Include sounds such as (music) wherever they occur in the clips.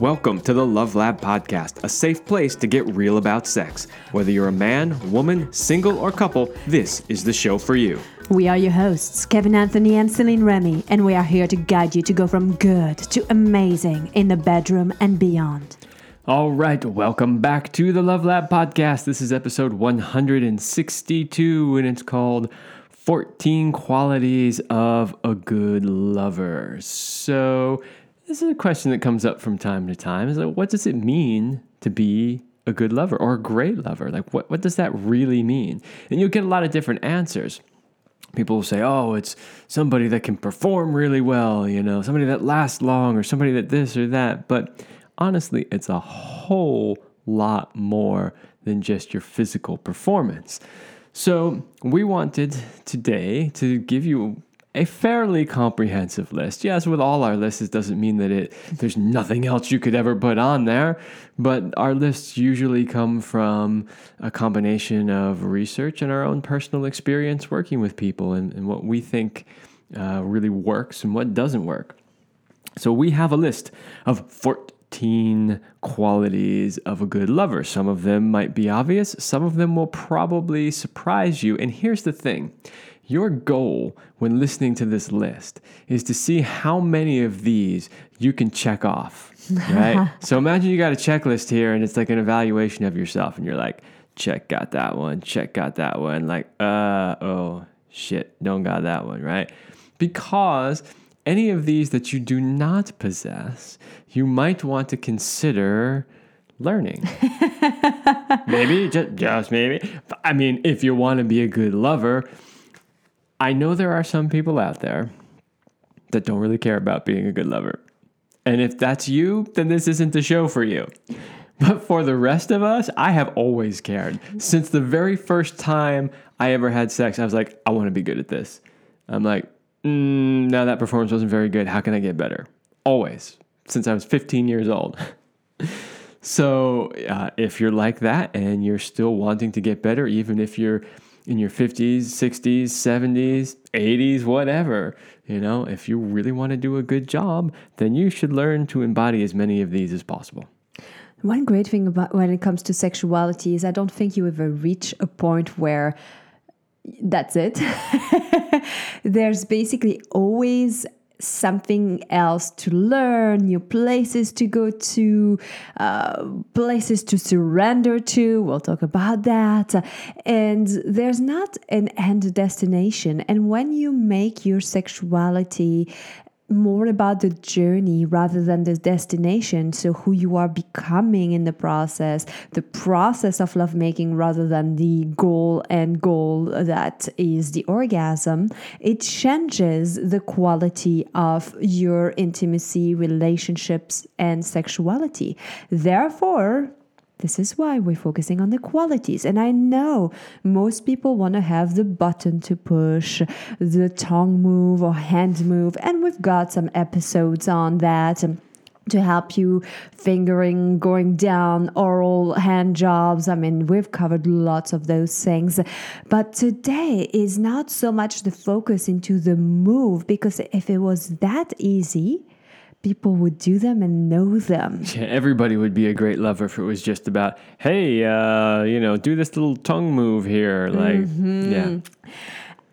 Welcome to the Love Lab Podcast, a safe place to get real about sex. Whether you're a man, woman, single, or couple, this is the show for you. We are your hosts, Kevin Anthony and Celine Remy, and we are here to guide you to go from good to amazing in the bedroom and beyond. All right, welcome back to the Love Lab Podcast. This is episode 162, and it's called 14 Qualities of a Good Lover. So, this is a question that comes up from time to time. Is like, what does it mean to be a good lover or a great lover? Like, what, what does that really mean? And you'll get a lot of different answers. People will say, oh, it's somebody that can perform really well, you know, somebody that lasts long, or somebody that this or that. But honestly, it's a whole lot more than just your physical performance. So, we wanted today to give you a fairly comprehensive list. Yes, with all our lists, it doesn't mean that it there's nothing else you could ever put on there, but our lists usually come from a combination of research and our own personal experience working with people and, and what we think uh, really works and what doesn't work. So we have a list of 14 qualities of a good lover. Some of them might be obvious, some of them will probably surprise you. And here's the thing your goal when listening to this list is to see how many of these you can check off, right? (laughs) so imagine you got a checklist here and it's like an evaluation of yourself and you're like, check, got that one, check, got that one. Like, uh, oh, shit, don't got that one, right? Because any of these that you do not possess, you might want to consider learning. (laughs) maybe, just, just maybe. I mean, if you want to be a good lover, I know there are some people out there that don't really care about being a good lover. And if that's you, then this isn't the show for you. But for the rest of us, I have always cared. Since the very first time I ever had sex, I was like, I want to be good at this. I'm like, mm, no, that performance wasn't very good. How can I get better? Always, since I was 15 years old. (laughs) so uh, if you're like that and you're still wanting to get better, even if you're in your 50s, 60s, 70s, 80s, whatever. You know, if you really want to do a good job, then you should learn to embody as many of these as possible. One great thing about when it comes to sexuality is I don't think you ever reach a point where that's it. (laughs) There's basically always something else to learn, new places to go to, uh, places to surrender to. We'll talk about that. And there's not an end destination. And when you make your sexuality more about the journey rather than the destination. So, who you are becoming in the process, the process of lovemaking rather than the goal and goal that is the orgasm, it changes the quality of your intimacy, relationships, and sexuality. Therefore, this is why we're focusing on the qualities. And I know most people want to have the button to push, the tongue move or hand move. And we've got some episodes on that to help you fingering, going down, oral hand jobs. I mean, we've covered lots of those things. But today is not so much the focus into the move because if it was that easy, people would do them and know them. (laughs) Yeah, everybody would be a great lover if it was just about, hey, uh, you know, do this little tongue move here. Like, mm-hmm. yeah.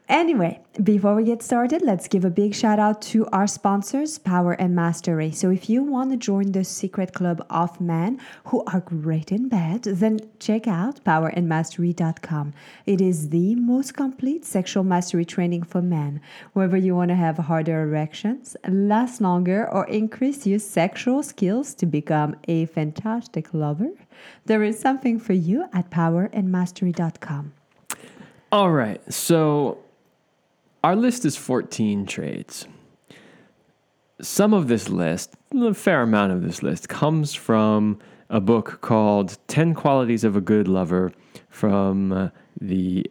Anyway, before we get started, let's give a big shout out to our sponsors, Power and Mastery. So, if you want to join the secret club of men who are great in bed, then check out powerandmastery.com. It is the most complete sexual mastery training for men. Whether you want to have harder erections, last longer, or increase your sexual skills to become a fantastic lover, there is something for you at powerandmastery.com. All right, so our list is 14 traits. Some of this list, a fair amount of this list, comes from a book called 10 Qualities of a Good Lover from uh, the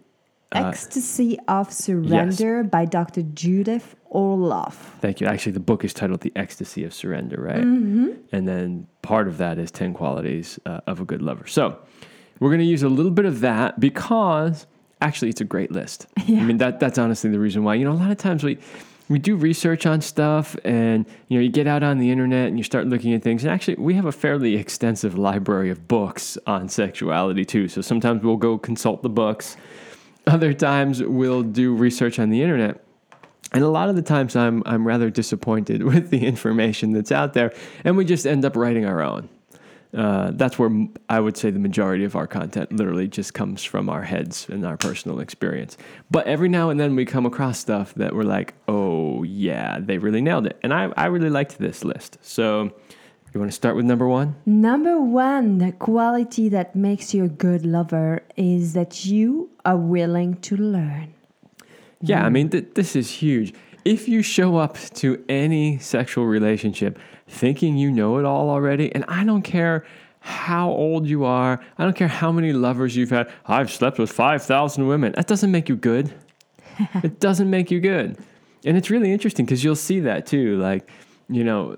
uh, Ecstasy of Surrender yes. by Dr. Judith Orloff. Thank you. Actually, the book is titled The Ecstasy of Surrender, right? Mm-hmm. And then part of that is 10 Qualities uh, of a Good Lover. So we're going to use a little bit of that because actually it's a great list. Yeah. (laughs) I mean that that's honestly the reason why. You know, a lot of times we we do research on stuff and you know you get out on the internet and you start looking at things and actually we have a fairly extensive library of books on sexuality too so sometimes we'll go consult the books other times we'll do research on the internet and a lot of the times I'm I'm rather disappointed (laughs) with the information that's out there and we just end up writing our own uh, that's where I would say the majority of our content literally just comes from our heads and our personal experience. But every now and then we come across stuff that we're like, oh, yeah, they really nailed it. And I, I really liked this list. So you want to start with number one? Number one, the quality that makes you a good lover is that you are willing to learn. Yeah, I mean, th- this is huge. If you show up to any sexual relationship thinking you know it all already. And I don't care how old you are, I don't care how many lovers you've had. I've slept with 5,000 women. That doesn't make you good. (laughs) it doesn't make you good. And it's really interesting because you'll see that too. Like, you know,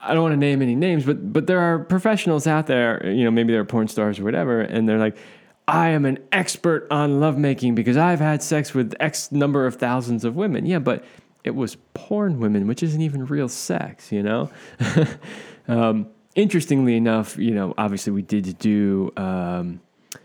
I don't want to name any names, but but there are professionals out there, you know, maybe they're porn stars or whatever, and they're like, I am an expert on lovemaking because I've had sex with X number of thousands of women. Yeah, but it was porn women, which isn't even real sex, you know? (laughs) um, interestingly enough, you know, obviously we did do um,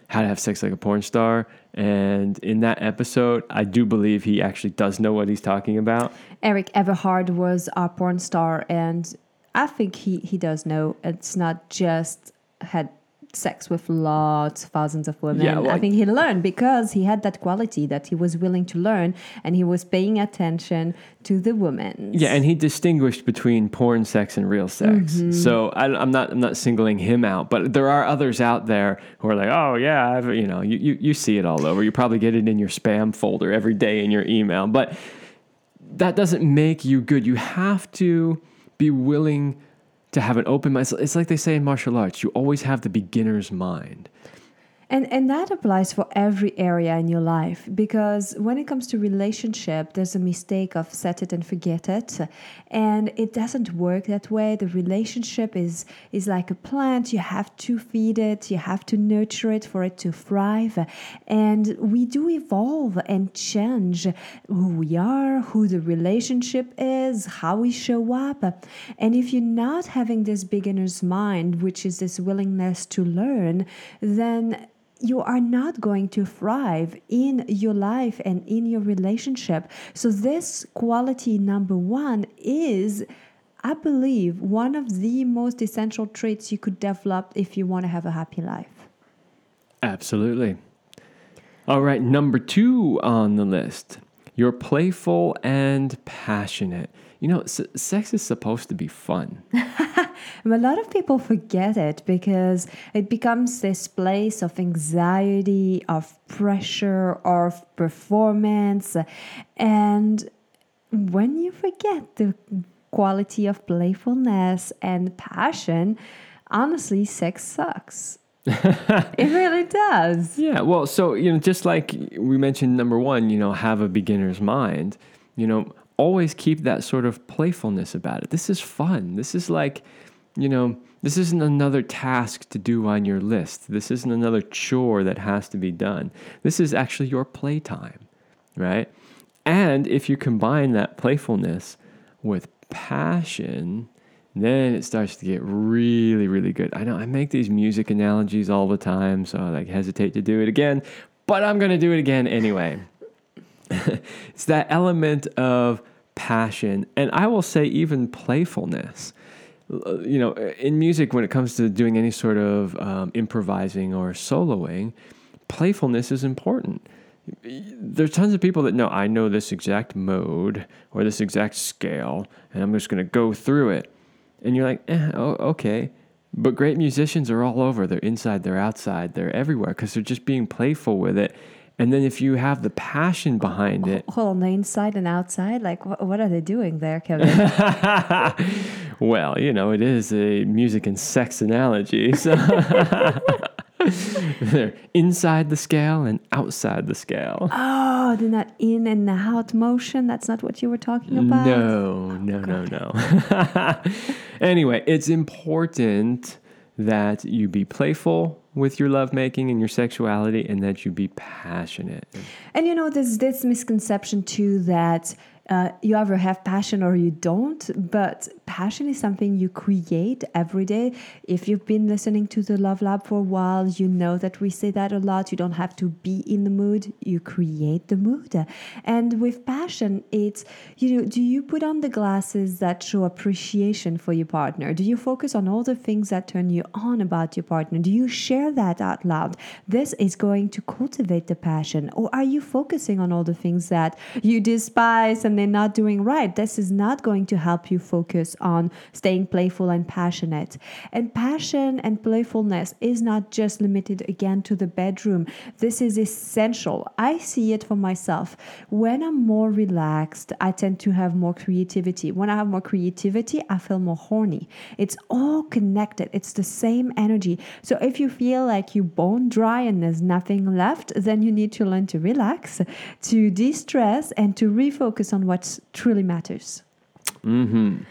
How to Have Sex Like a Porn Star. And in that episode, I do believe he actually does know what he's talking about. Erik Everhard was our porn star, and I think he, he does know it's not just had sex with lots, thousands of women. Yeah, well, I think he learned because he had that quality that he was willing to learn and he was paying attention to the women. Yeah, and he distinguished between porn sex and real sex. Mm-hmm. So I, am not I'm not singling him out, but there are others out there who are like, oh yeah, I've, you know, you, you you see it all over. You probably get it in your spam folder every day in your email, but that doesn't make you good. You have to be willing to have an open mind. It's like they say in martial arts, you always have the beginner's mind. And and that applies for every area in your life because when it comes to relationship, there's a mistake of set it and forget it, and it doesn't work that way. The relationship is is like a plant. You have to feed it, you have to nurture it for it to thrive, and we do evolve and change who we are, who the relationship is, how we show up, and if you're not having this beginner's mind, which is this willingness to learn, then you are not going to thrive in your life and in your relationship. So, this quality number one is, I believe, one of the most essential traits you could develop if you want to have a happy life. Absolutely. All right, number two on the list you're playful and passionate. You know, s- sex is supposed to be fun. (laughs) a lot of people forget it because it becomes this place of anxiety, of pressure, of performance. And when you forget the quality of playfulness and passion, honestly, sex sucks. (laughs) it really does. Yeah. Well, so, you know, just like we mentioned, number one, you know, have a beginner's mind, you know, always keep that sort of playfulness about it. This is fun. This is like, you know, this isn't another task to do on your list. This isn't another chore that has to be done. This is actually your playtime, right? And if you combine that playfulness with passion, then it starts to get really, really good. I know I make these music analogies all the time, so I like hesitate to do it again, but I'm to do it again anyway. (laughs) it's that element of passion, and I will say even playfulness. You know, in music, when it comes to doing any sort of um, improvising or soloing, playfulness is important. There's tons of people that know I know this exact mode or this exact scale, and I'm just going to go through it. And you're like, eh, oh, okay. But great musicians are all over. They're inside, they're outside, they're everywhere because they're just being playful with it and then if you have the passion behind it. well, on, the inside and outside? Like, what are they doing there, Kevin? (laughs) well, you know, it is a music and sex analogy. So (laughs) they're inside the scale and outside the scale. Oh, they're not in and out motion. That's not what you were talking about. No, no, oh, no, no. (laughs) anyway, it's important that you be playful with your lovemaking and your sexuality and that you be passionate. And you know, there's this misconception too that uh, you either have passion or you don't, but passion is something you create every day. If you've been listening to the Love Lab for a while, you know that we say that a lot. You don't have to be in the mood, you create the mood. And with passion, it's, you know, do you put on the glasses that show appreciation for your partner? Do you focus on all the things that turn you on about your partner? Do you share that out loud? This is going to cultivate the passion. Or are you focusing on all the things that you despise and they're not doing right? This is not going to help you focus on staying playful and passionate. And passion and playfulness is not just limited again to the bedroom. This is essential. I see it for myself. When I'm more relaxed, I tend to have more creativity. When I have more creativity, I feel more horny. It's all connected, it's the same energy. So if you feel like you're bone dry and there's nothing left, then you need to learn to relax, to de stress, and to refocus on what truly matters. Mm-hmm.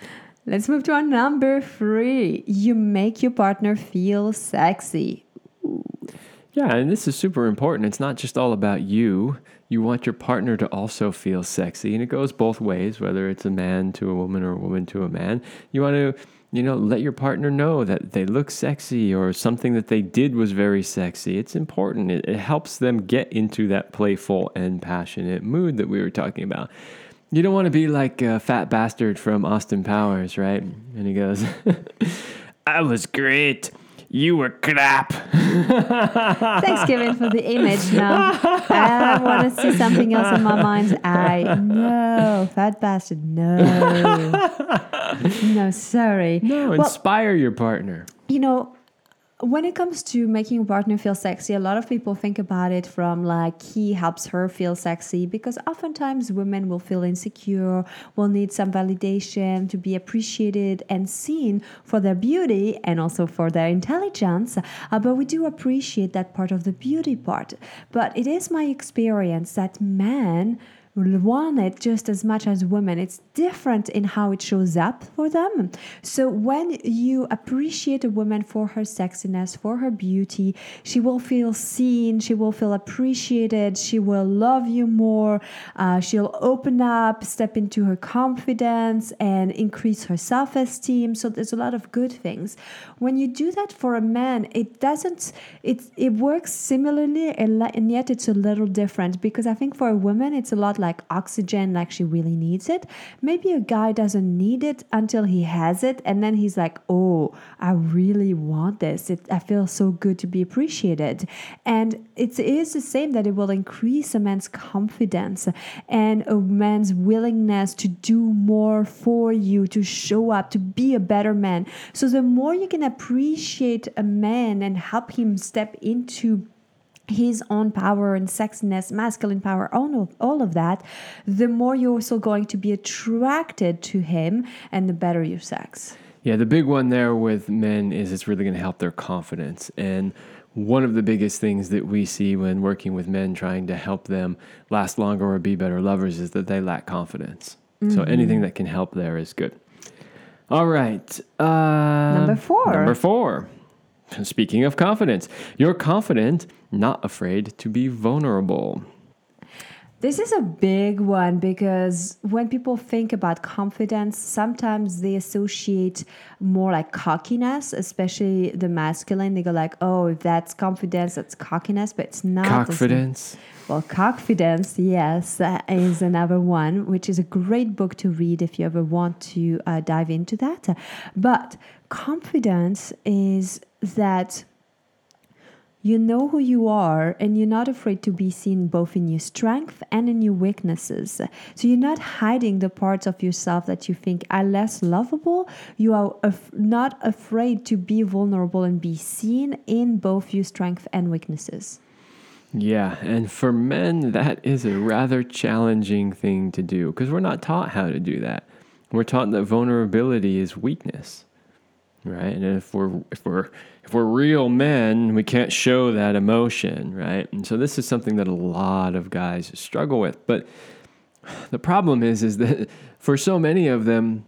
Let's move to our number three. You make your partner feel sexy. Yeah, and this is super important. It's not just all about you. You want your partner to also feel sexy, and it goes both ways, whether it's a man to a woman or a woman to a man. You want to, you know, let your partner know that they look sexy or something that they did was very sexy. It's important. It, it helps them get into that playful and passionate mood that we were talking about. You don't want to be like a fat bastard from Austin Powers, right? And he goes, (laughs) I was great. You were crap. (laughs) Thanks, Kevin, for the image. Now I want to see something else in my mind's eye. No, fat bastard. No, (laughs) no, sorry. No, Well, inspire your partner. you know, when it comes to making a partner feel sexy, a lot of people think about it from like he helps her feel sexy because oftentimes women will feel insecure, will need some validation to be appreciated and seen for their beauty and also for their intelligence. Uh, but we do appreciate that part of the beauty part. But it is my experience that men want it just as much as women. It's different in how it shows up for them. So when you appreciate a woman for her sexiness, for her beauty, she will feel seen, she will feel appreciated, she will love you more, uh, she'll open up, step into her confidence, and increase her self esteem. So there's a lot of good things. When you do that for a man, it doesn't, it, it works similarly, and, yet it's a little different because I think for a woman, it's a lot like oxygen, like she really needs it. Maybe a guy doesn't need it until he has it, and then he's like, oh, I really want this. It, I feel so good to be appreciated. And it is the same that it will increase a man's confidence and a man's willingness to do more for you, to show up, to be a better man. So the more you can appreciate a man and help him step into his own power and sexiness, masculine power, all of, all of that, the more you're also going to be attracted to him and the better your sex. Yeah, the big one there with men is it's really going to help their confidence. And one of the biggest things that we see when working with men trying to help them last longer or be better lovers is that they lack confidence. So anything that can help there is good. All right. Uh, Number four. Number four. (laughs) Speaking of confidence, you're confident, not afraid to be vulnerable. This is a big one because when people think about confidence, sometimes they associate more like cockiness, especially the masculine. They go like, "Oh, if that's confidence, that's cockiness," but it's not. Confidence. Well, confidence, yes, is another one, which is a great book to read if you ever want to uh, dive into that. But confidence is that you know who you are and you're not afraid to be seen both in your strength and in your weaknesses. So you're not hiding the parts of yourself that you think are less lovable. You are af- not afraid to be vulnerable and be seen in both your strength and weaknesses. Yeah, and for men, that is a rather challenging thing to do because we're not taught how to do that. We're taught that vulnerability is weakness, right? And if we're if we're we're real men, we can't show that emotion, right? And so this is something that a lot of guys struggle with. But the problem is, is that for so many of them,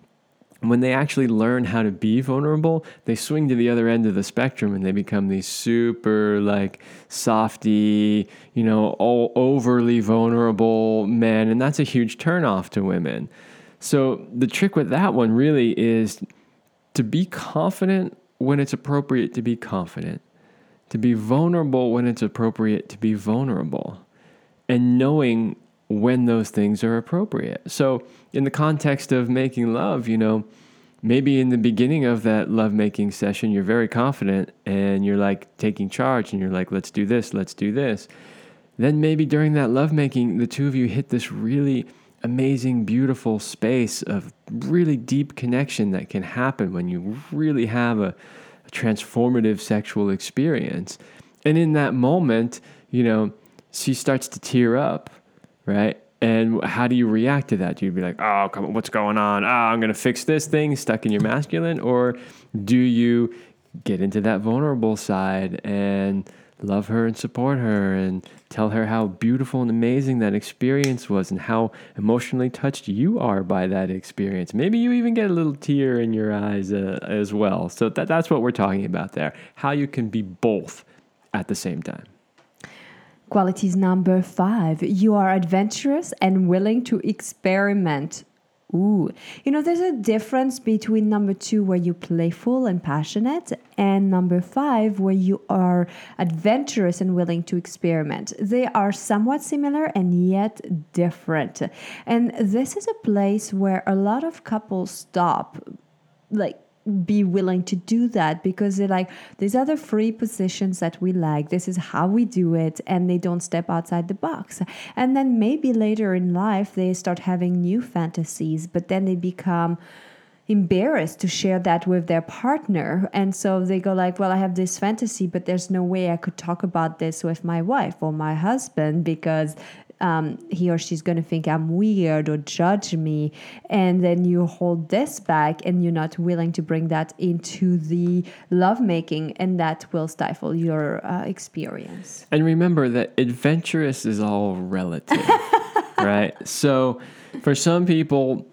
when they actually learn how to be vulnerable, they swing to the other end of the spectrum and they become these super like softy, you know, all overly vulnerable men, and that's a huge turnoff to women. So the trick with that one really is to be confident when it's appropriate to be confident, to be vulnerable when it's appropriate to be vulnerable, and knowing when those things are appropriate. So, in the context of making love, you know, maybe in the beginning of that love making session, you're very confident and you're like taking charge and you're like, let's do this, let's do this. Then maybe during that love making, the two of you hit this really amazing, beautiful space of really deep connection that can happen when you really have a, a transformative sexual experience. And in that moment, you know, she starts to tear up, right? And how do you react to that? Do you be like, oh, come on, what's going on? Oh, I'm going to fix this thing stuck in your masculine? Or do you get into that vulnerable side and love her and support her and tell her how beautiful and amazing that experience was and how emotionally touched you are by that experience. Maybe you even get a little tear in your eyes uh, as well. So that, that's what we're talking about there. How you can be both at the same time. Qualities number five you are adventurous and willing to experiment Ooh, you know, there's a difference between number two, where you're playful and passionate, and number five, where you are adventurous and willing to experiment. They are somewhat similar and yet different. And this is a place where a lot of couples stop. Like, be willing to do that because they're like these are the free positions that we like. This is how we do it. And they don't step outside the box. And then maybe later in life they start having new fantasies but then they become embarrassed to share that with their partner. And so they go like well i have this fantasy but there's no way i could talk about this with my wife or my husband because um, he or she's going to think I'm weird or judge me. And then you hold this back and you're not willing to bring that into the lovemaking, and that will stifle your uh, experience. And remember that adventurous is all relative, (laughs) right? So for some people,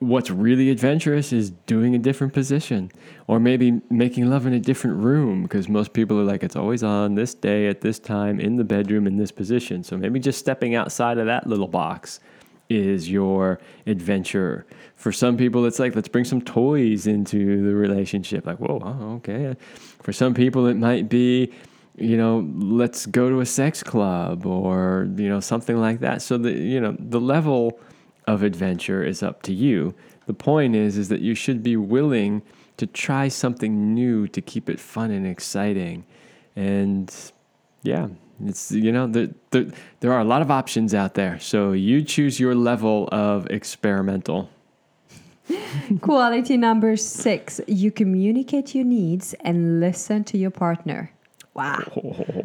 what's really adventurous is doing a different position or maybe making love in a different room because most people are like it's always on this day at this time in the bedroom in this position. So maybe just stepping outside of that little box is your adventure. For some people it's like let's bring some toys into the relationship. Like whoa oh, okay. For some people it might be you know let's go to a sex club or you know something like that. So the you know the level of adventure is up to you. The point is is that you should be willing to try something new to keep it fun and exciting. And yeah, it's you know there, there, there are a lot of options out there. So you choose your level of experimental. Quality number 6, you communicate your needs and listen to your partner. Wow.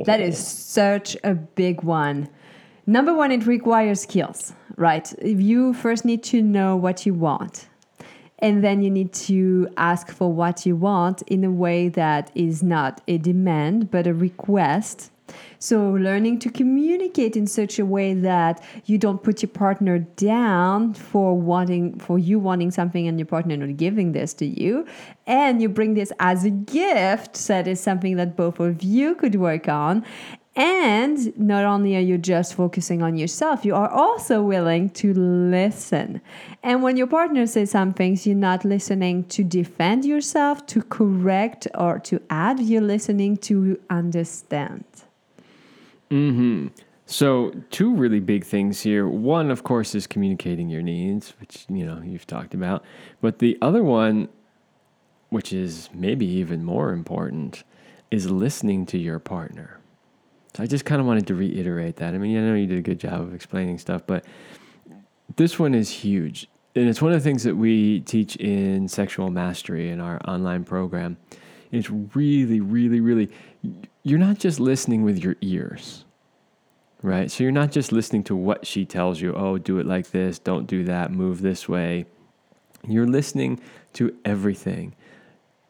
That is such a big one. Number 1 it requires skills right? You first need to know what you want. And then you need to ask for what you want in a way that is not a demand, but a request. So, learning to communicate in such a way that you don't put your partner down for wanting, for you wanting something and your partner not giving this to you. And you bring this as a gift that is something that both of you could work on. And not only are you just focusing on yourself, you are also willing to listen. And when your partner says some things, you're not listening to defend yourself, to correct, or to add, you're listening to understand. Hmm. So two really big things here. One, of course, is communicating your needs, which you know you've talked about. But the other one, which is maybe even more important, is listening to your partner. So I just kind of wanted to reiterate that. I mean, I know you did a good job of explaining stuff, but this one is huge. And it's one of the things that we teach in sexual mastery in our online program. It's really, really, really, you're not just listening with your ears, right? So you're not just listening to what she tells you, oh, do it like this, don't do that, move this way. You're listening to everything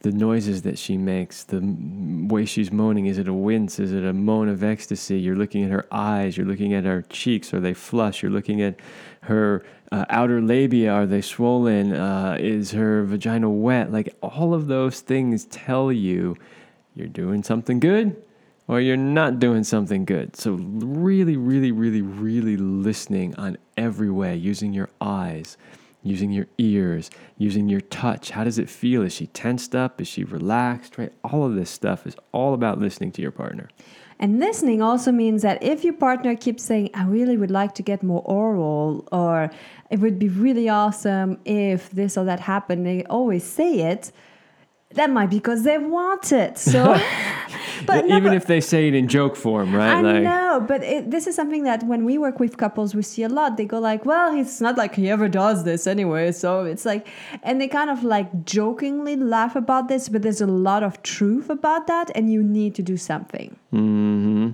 the noises that she makes, the way she's moaning. Is it a wince? Is it a moan of ecstasy? You're looking at her eyes. You're looking at her cheeks. Are they flush? You're looking at her uh, outer labia. Are they swollen? Uh, is her vagina wet? Like all of those things tell you you're doing something good or you're not doing something good. So, really, really, really, really listening on every way, using your eyes, using your ears, using your touch. How does it feel? Is she tensed up? Is she relaxed? Right? All of this stuff is all about listening to your partner. And listening also means that if your partner keeps saying, I really would like to get more oral, or it would be really awesome if this or that happened, they always say it, that might be because they want it. So, (laughs) (laughs) but even if they say it in joke form, right? I like, know, but it, this is something that when we work with couples, we see a lot. They go like, "Well, it's not like he ever does this anyway." So it's like, and they kind of like jokingly laugh about this, but there's a lot of truth about that, and you need to do something. Mm-hmm.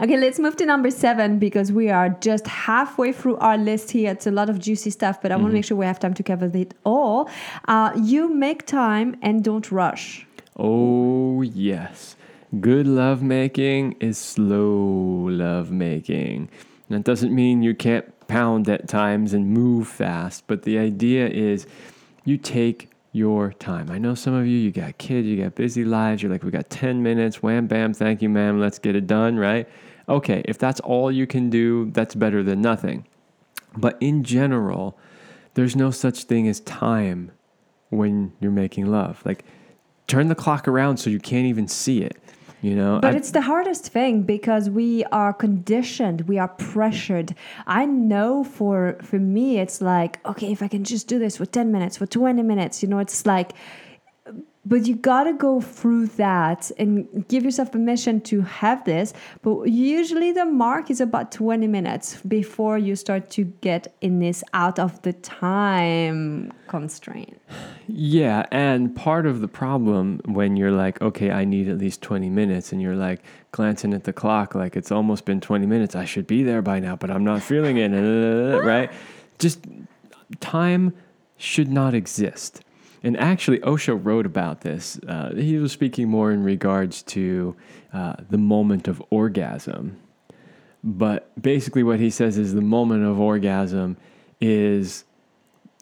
Okay, let's move to number seven because we are just halfway through our list here. It's a lot of juicy stuff, but I mm-hmm. want to make sure we have time to cover it all. Uh, you make time and don't rush. Oh, yes. Good love making is slow love making. That doesn't mean you can't pound at times and move fast, but the idea is you take your time. I know some of you, you got kids, you got busy lives. You're like, we got 10 minutes, wham, bam, thank you, ma'am, let's get it done, right? Okay, if that's all you can do, that's better than nothing. But in general, there's no such thing as time when you're making love. Like, turn the clock around so you can't even see it you know? But I, it's the hardest thing because we are conditioned we are pressured. I know for for me it's like okay if i can just do this for 10 minutes for 20 minutes you know it's like but you got to go through that and give yourself permission to have this. But usually the mark is about 20 minutes before you start to get in this out of the time constraint. Yeah and part of the problem when you're like okay i need at least 20 minutes and you're like glancing at the clock like it's almost been 20 minutes i should be there by now but i'm not feeling it (laughs) right? Just time should not exist and actually, Osho wrote about this. Uh, he was speaking more in regards to uh, the moment of orgasm. But basically, what he says is the moment of orgasm is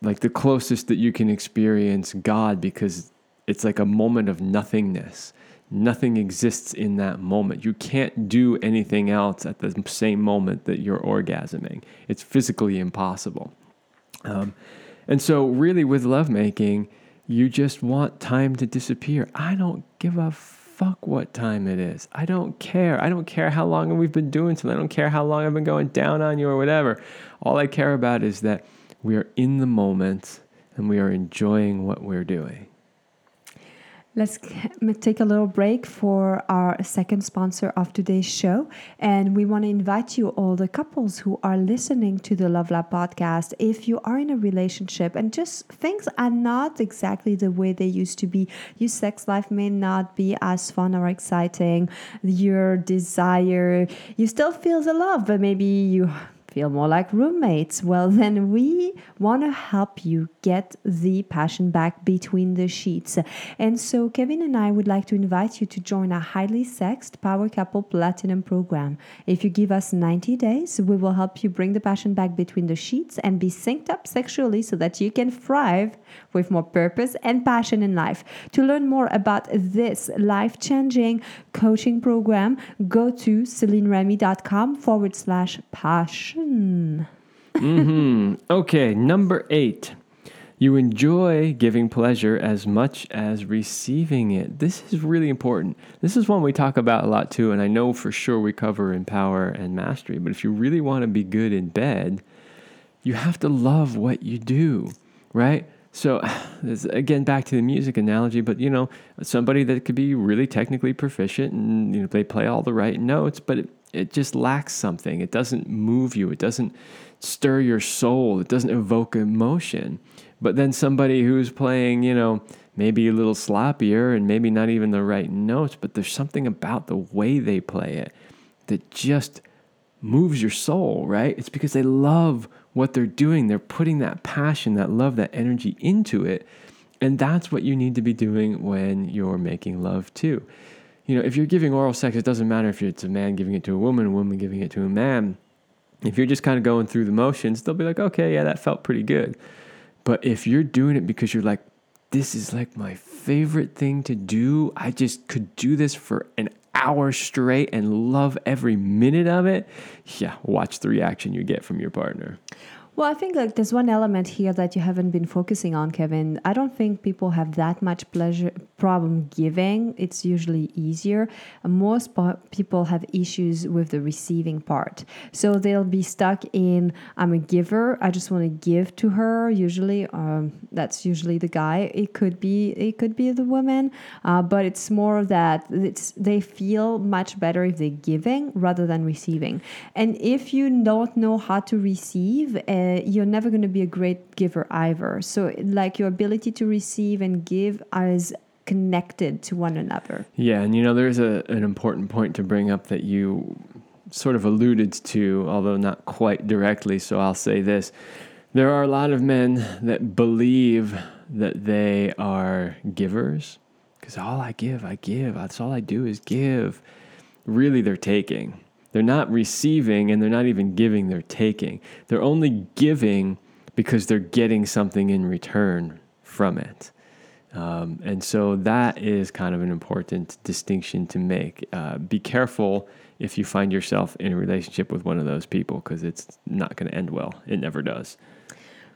like the closest that you can experience God because it's like a moment of nothingness. Nothing exists in that moment. You can't do anything else at the same moment that you're orgasming. It's physically impossible. Um, and so, really, with lovemaking, you just want time to disappear. I don't give a fuck what time it is. I don't care. I don't care how long we've been doing something. I don't care how long I've been going down on you or whatever. All I care about is that we are in the moment and we are enjoying what we're doing. Let's take a little break for our second sponsor of today's show. And we want to invite you, all the couples who are listening to the Love Lab podcast, if you are in a relationship and just things are not exactly the way they used to be, your sex life may not be as fun or exciting, your desire, you still feel the love, but maybe you feel more like roommates, well, (laughs) then we want to help you get the passion back between the sheets. And so, Kevin and I would like to invite you to join our highly sexed Power Couple Platinum program. If you give us 90 days, we will help you bring the passion back between the sheets and be synced up sexually so that you can thrive with more purpose and passion in life. To learn more about this life changing coaching program, go to CelineRemy.com forward slash passion mm-hmm. Okay, number eight. You enjoy giving pleasure as much as receiving it. This is really important. This is one we talk about a lot too, and I know for sure we cover in power and mastery. But if you really want to be good in bed, you have to love what you do, right? So, (sighs) again, back to the music analogy, but you know, somebody that could be really technically proficient and you know they play all the right notes, but it, it just lacks something. It doesn't move you. It doesn't stir your soul. It doesn't evoke emotion. But then somebody who's playing, you know, maybe a little sloppier and maybe not even the right notes, but there's something about the way they play it that just moves your soul, right? It's because they love what they're doing. They're putting that passion, that love, that energy into it. And that's what you need to be doing when you're making love too. You know, if you're giving oral sex, it doesn't matter if it's a man giving it to a woman, a woman giving it to a man. If you're just kind of going through the motions, they'll be like, okay, yeah, that felt pretty good. But if you're doing it because you're like, this is like my favorite thing to do, I just could do this for an hour straight and love every minute of it, yeah, watch the reaction you get from your partner. Well, I think like there's one element here that you haven't been focusing on, Kevin. I don't think people have that much pleasure problem giving. It's usually easier. Most people have issues with the receiving part, so they'll be stuck in I'm a giver. I just want to give to her. Usually, um, that's usually the guy. It could be it could be the woman, uh, but it's more that it's they feel much better if they're giving rather than receiving. And if you don't know how to receive. Uh, uh, you're never going to be a great giver either. So, like your ability to receive and give is connected to one another. Yeah, and you know, there's a, an important point to bring up that you sort of alluded to, although not quite directly. So, I'll say this there are a lot of men that believe that they are givers because all I give, I give. That's all I do is give. Really, they're taking. They're not receiving and they're not even giving, they're taking. They're only giving because they're getting something in return from it. Um, and so that is kind of an important distinction to make. Uh, be careful if you find yourself in a relationship with one of those people because it's not going to end well. It never does.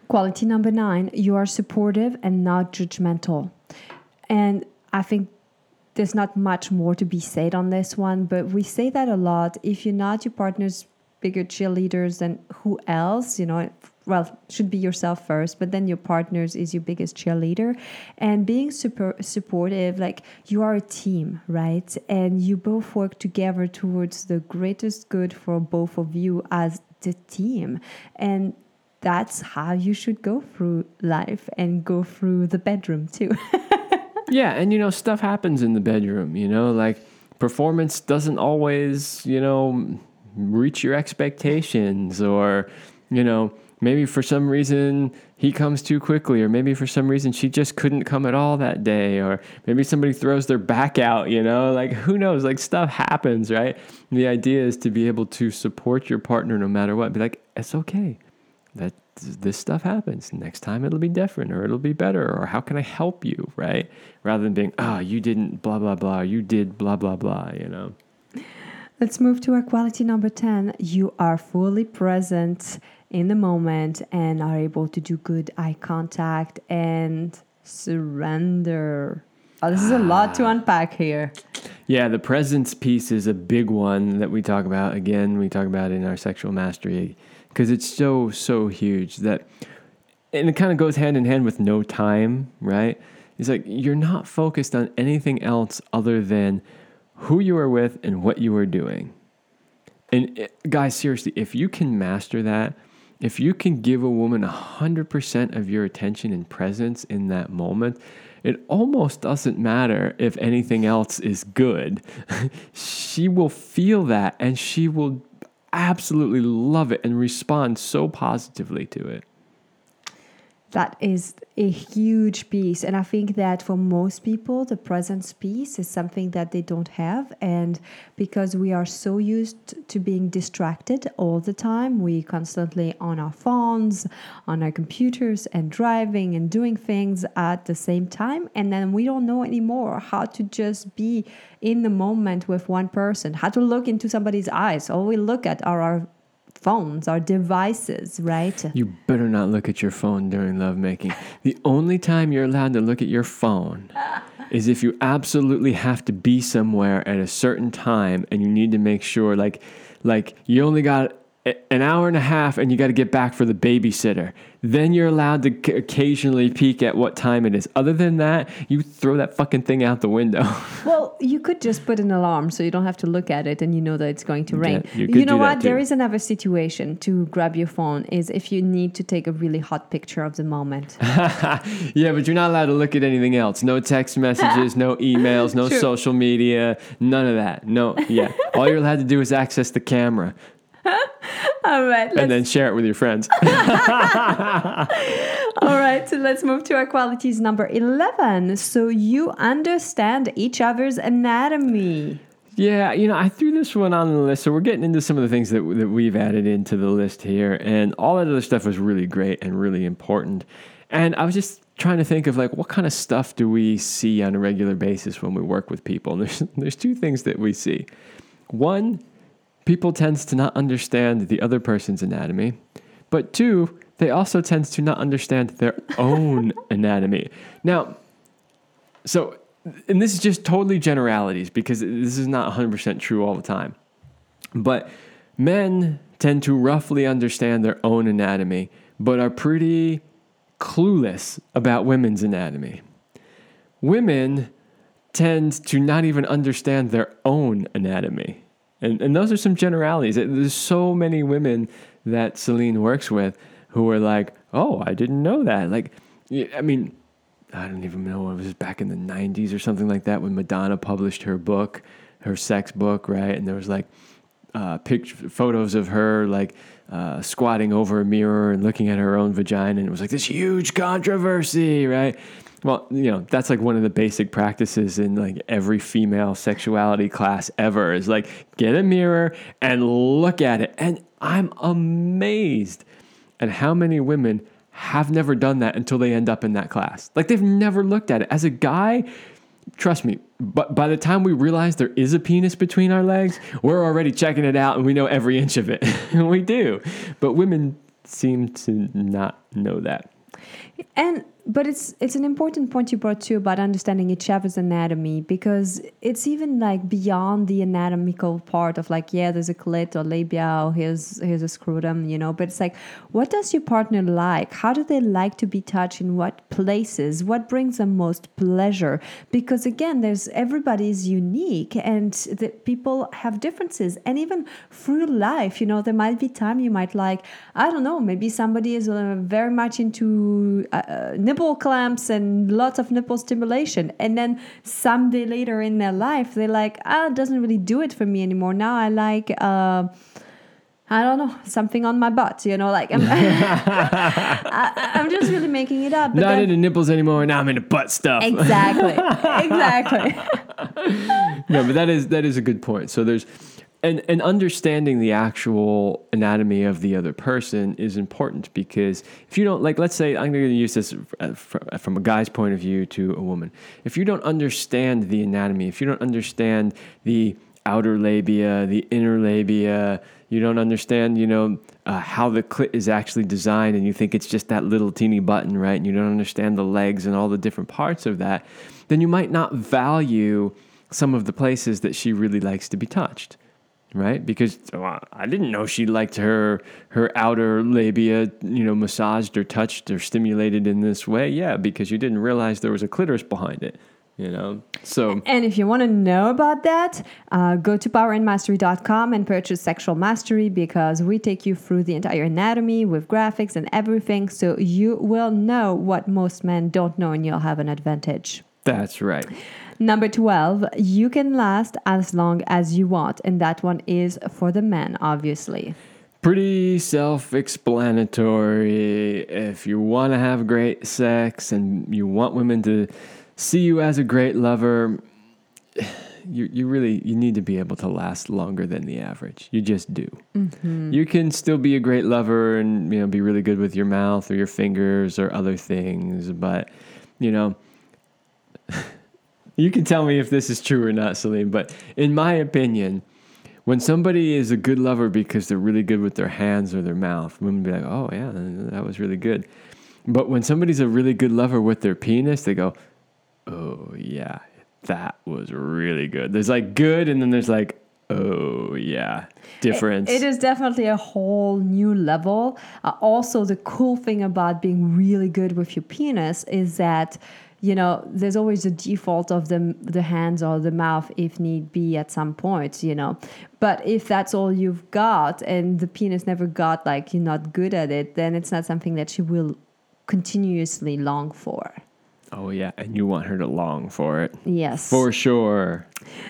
Quality number nine you are supportive and not judgmental. And I think there's not much more to be said on this one, but we say that a lot. If you're not your partner's bigger cheerleaders, then who else? You know, well, should be yourself first, but then your partners is your biggest cheerleader. And being super supportive, like you are a team, right? And you both work together towards the greatest good for both of you as the team. And that's how you should go through life and go through the bedroom too. (laughs) yeah, and you know, stuff happens in the bedroom, you know, like performance doesn't always, you know, reach your expectations or, you know, maybe for some reason he comes too quickly or maybe for some reason she just couldn't come at all that day or maybe somebody throws their back out you know like who knows? Like stuff happens right? And the idea is to be able to support your partner no matter what be like it's okay that this stuff happens. Next time it'll be different or it'll be better or how can I help you, right? Rather than being, oh, you didn't blah, blah, blah, you did blah, blah, blah, you know. Let's move to our quality number 10. You are fully present in the moment and are able to do good eye contact and surrender. Oh, this is a lot to ah. unpack here. Yeah, the presence piece is a big one that we talk about. Again, we talk about in our sexual mastery because it's so so huge that and it kind of goes hand in hand with no time, right? It's like you're not focused on anything else other than who you are with and what you are doing. And it, eh, guys, seriously, if you can master that, if you can give a woman 100% of your attention and presence in that moment, it almost doesn't matter if anything else is good. (laughs) she will feel that and she will absolutely love it and respond so positively to it that is a huge piece. And I think that for most people, the presence piece is something that they don't have. And because we are so used to being distracted all the time, we constantly on our phones, on our computers, and driving and doing things at the same time. And then we don't know anymore how to just be in the moment with one person, how to look into somebody's eyes. All we look at are our phones, our devices, right? You better not look at your phone during lovemaking. the only time you're allowed to look at your phone (laughs) is if you absolutely have to be somewhere at a certain time and you need to make sure like like you only got an hour and a half and you got to get back for the babysitter. Then you're allowed to occasionally peek at what time it is. Other than that, you throw that fucking thing out the window. (laughs) well, you could just put an alarm so you don't have to look at it and you know that it's going to rain. Yeah, you, you know what? There is another situation to grab your phone is if you need to take a really hot picture of the moment. (laughs) yeah, but you're not allowed to look at anything else. No text messages, no (laughs) emails, no True. social media, none of that. No, yeah. All you're allowed to do is access the camera. (laughs) All right. And then share it with your friends. (laughs) All right, so let's move to our qualities number 11. So you understand each other's anatomy. Yeah, you know, I threw this one on the list, so we're getting into some of the things that that we've added into the list here, and all that other stuff was really great and really important. And I was just trying to think of like what kind of stuff do we see on a regular basis when we work with people. And there's (laughs) there's two things that we see. One, people tends to not understand the other person's anatomy, but two, they also tends to not understand their own (laughs) anatomy. Now, so and this is just totally generalities because this is not 100% true all the time. But men tend to roughly understand their own anatomy, but are pretty clueless about women's anatomy. Women tend to not even understand their own anatomy. And, and those are some generalities. There's so many women that Celine works with who are like, oh, I didn't know that. Like, I mean, I don't even know it was back in the 90s or something like that when Madonna published her book, her sex book, right? And there was like uh, picture, photos of her like uh, squatting over a mirror and looking at her own vagina, and it was like this huge controversy, right? Well, you know, that's like one of the basic practices in like every female sexuality class ever is like get a mirror and look at it. And I'm amazed at how many women have never done that until they end up in that class. Like they've never looked at it. As a guy, trust me, but by the time we realize there is a penis between our legs, we're already checking it out and we know every inch of it. (laughs) we do. But women seem to not know that. And but it's it's an important point you brought too about understanding each other's anatomy because it's even like beyond the anatomical part of like yeah there's a clit or labia or here's here's a scrotum you know but it's like what does your partner like? How do they like to be touched in what places? What brings them most pleasure? Because again there's everybody's unique and the people have differences. And even through life you know there might be time you might like I don't know maybe somebody is uh, very much into uh, uh nipple clamps and lots of nipple stimulation. And then someday later in their life, they're like, ah, it doesn't really do it for me anymore. Now I like, uh, I don't know, something on my butt, you know, like I'm, (laughs) I, am just really making it up. Not then, into nipples anymore. Now I'm into butt stuff. Exactly. (laughs) exactly. no, but that is, that is a good point. So there's, and and understanding the actual anatomy of the other person is important because if you don't like let's say i'm going to use this uh, from a guy's point of view to a woman. If you don't understand the anatomy if you don't understand the outer labia the inner labia you don't understand you know uh, how the clit is actually designed and you think it's just that little teeny button right and you don't understand the legs and all the different parts of that then you might not value some of the places that she really likes to be touched right? Because well, I didn't know she liked her her outer labia, you know, massaged or touched or stimulated in this way. Yeah, because you didn't realize there was a clitoris behind it. You know, so and if you want to know about that, uh, go to powerandmastery.com and purchase Sexual Mastery because we take you through the entire anatomy with graphics and everything, so you will know what most men don't know, and you'll have an advantage. That's right. Number 12, you can last as long as you want. And that one is for the men, obviously. Pretty self explanatory. If you want to have great sex and you want women to see you as a great lover, (sighs) you, you really you need to be able to last longer than the average. You just do. Mm-hmm. You can still be a great lover and you know be really good with your mouth or your fingers or other things, but you know (laughs) you can tell me if this is true or not, Celine, but in my opinion, when somebody is a good lover because they're really good with their hands or their mouth, women be like, oh, yeah, that was really good. But when somebody's a really good lover with their penis, they go, oh, yeah, that was really good. There's like good, and then there's like, oh, yeah, difference. it, it is definitely a whole new level. Uh, also, the cool thing about being really good with your penis is that you know there's always a default of the the hands or the mouth if need be at some point you know but if that's all you've got and the penis never got like you're not good at it then it's not something that she will continuously long for Oh, yeah. And you want her to long for it. Yes. For sure.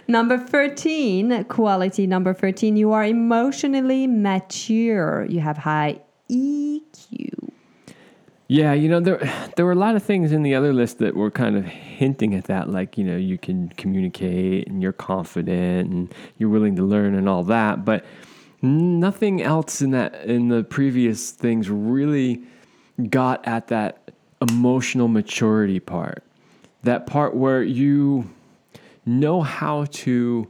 Number 13, quality number 13, you are emotionally mature. You have high EQ. Yeah, you know there (sighs) there were a lot of things in the other list that were kind of hinting at that, like you know you can communicate and you're confident and you're willing to learn and all that, but nothing else in that in the previous things really got at that emotional maturity part, that part where you know how to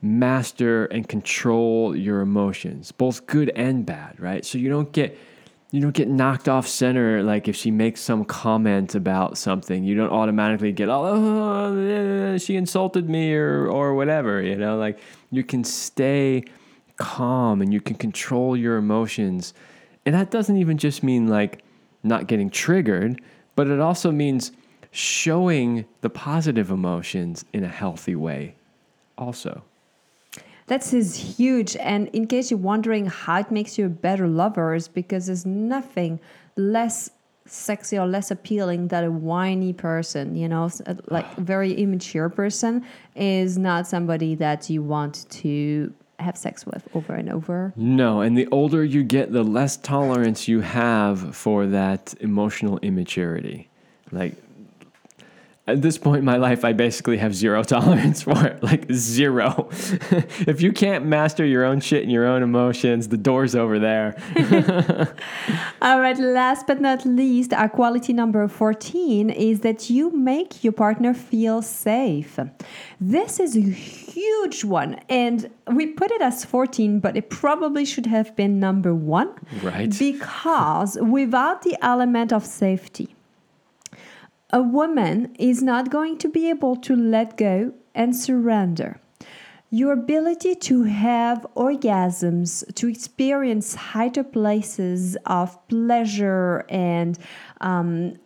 master and control your emotions, both good and bad, right? So you don't get you don't get knocked off center like if she makes some comment about something. You don't automatically get oh she insulted me or or whatever you know? Like you can stay calm and you can control your emotions. And that doesn't even just mean like not getting triggered but it also means showing the positive emotions in a healthy way also That's is huge. And in case you're wondering how it makes you a better lover, is because there's nothing less sexy or less appealing than a whiny person, you know, uh, like (sighs) very immature person is not somebody that you want to have sex with over and over. No, and the older you get, the less tolerance you have for that emotional immaturity. Like at this point in my life, I basically have zero (laughs) tolerance for it. Like zero. (laughs) if you can't master your own shit and your own emotions, the door's over there. (laughs) All right, last but not least, our quality number 14 is that you make your partner feel safe. This is a huge one, and we put it as 14, but it probably should have been number one. Right. Because without the element of safety, a woman is not going to be able to let go and surrender. Your ability to have orgasms, to experience higher places of pleasure and um,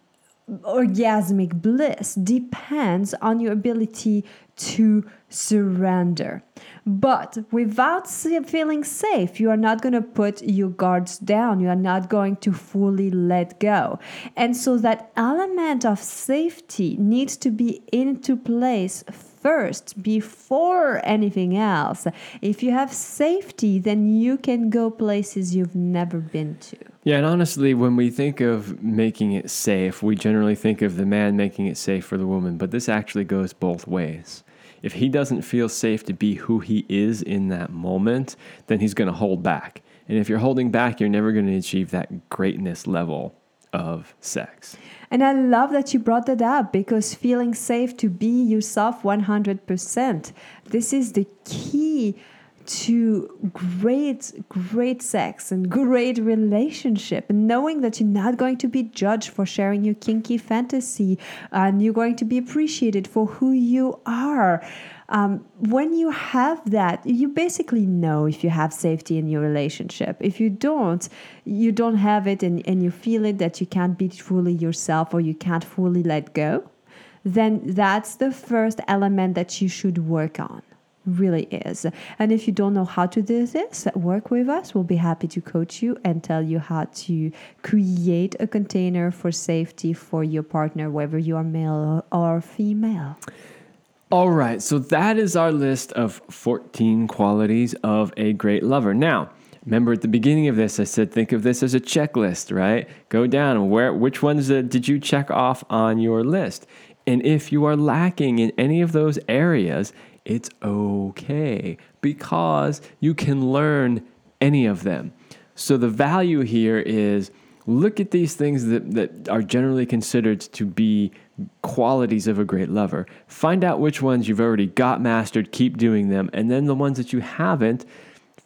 orgasmic bliss depends on your ability to surrender. But without feeling safe, you are not going to put your guards down. You are not going to fully let go. And so that element of safety needs to be into place first before anything else. If you have safety, then you can go places you've never been to. Yeah, and honestly, when we think of making it safe, we generally think of the man making it safe for the woman, but this actually goes both ways if he doesn't feel safe to be who he is in that moment, then he's going to hold back. And if you're holding back, you're never going to achieve that greatness level of sex. And I love that you brought that up because feeling safe to be yourself 100%. This is the key to great, great sex and great relationship, and knowing that you're not going to be judged for sharing your kinky fantasy, and you're going to be appreciated for who you are. Um, when you have that, you basically know if you have safety in your relationship. If you don't, you don't have it, and, and you feel it that you can't be fully yourself or you can't fully let go, then that's the first element that you should work on really is. And if you don't know how to do this, work with us. We'll be happy to coach you and tell you how to create a container for safety for your partner, whether you are male or female. All right, so that is our list of 14 qualities of a great lover. Now, remember at the beginning of this, I said think of this as a checklist, right? Go down where which ones uh, did you check off on your list? And if you are lacking in any of those areas, it's okay because you can learn any of them. So the value here is look at these things that, that are generally considered to be qualities of a great lover. Find out which ones you've already got mastered, keep doing them, and then the ones that you haven't,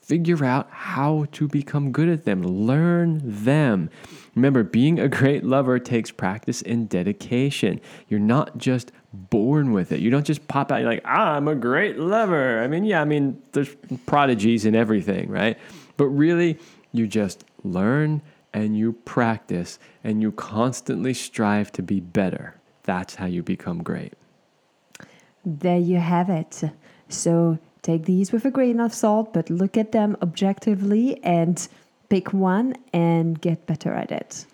figure out how to become good at them. Learn them. Remember, being a great lover takes practice and dedication. You're not just born with it. You don't just pop out, you're like, ah, I'm a great lover. I mean, yeah, I mean, there's prodigies and everything, right? But really, you just learn and you practice and you constantly strive to be better. That's how you become great. There you have it. So take these with a grain of salt, but look at them objectively and pick one and get better at it.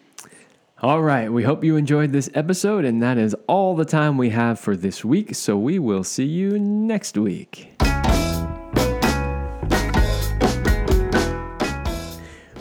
All right, we hope you enjoyed this episode, and that is all the time we have for this week. So we will see you next week.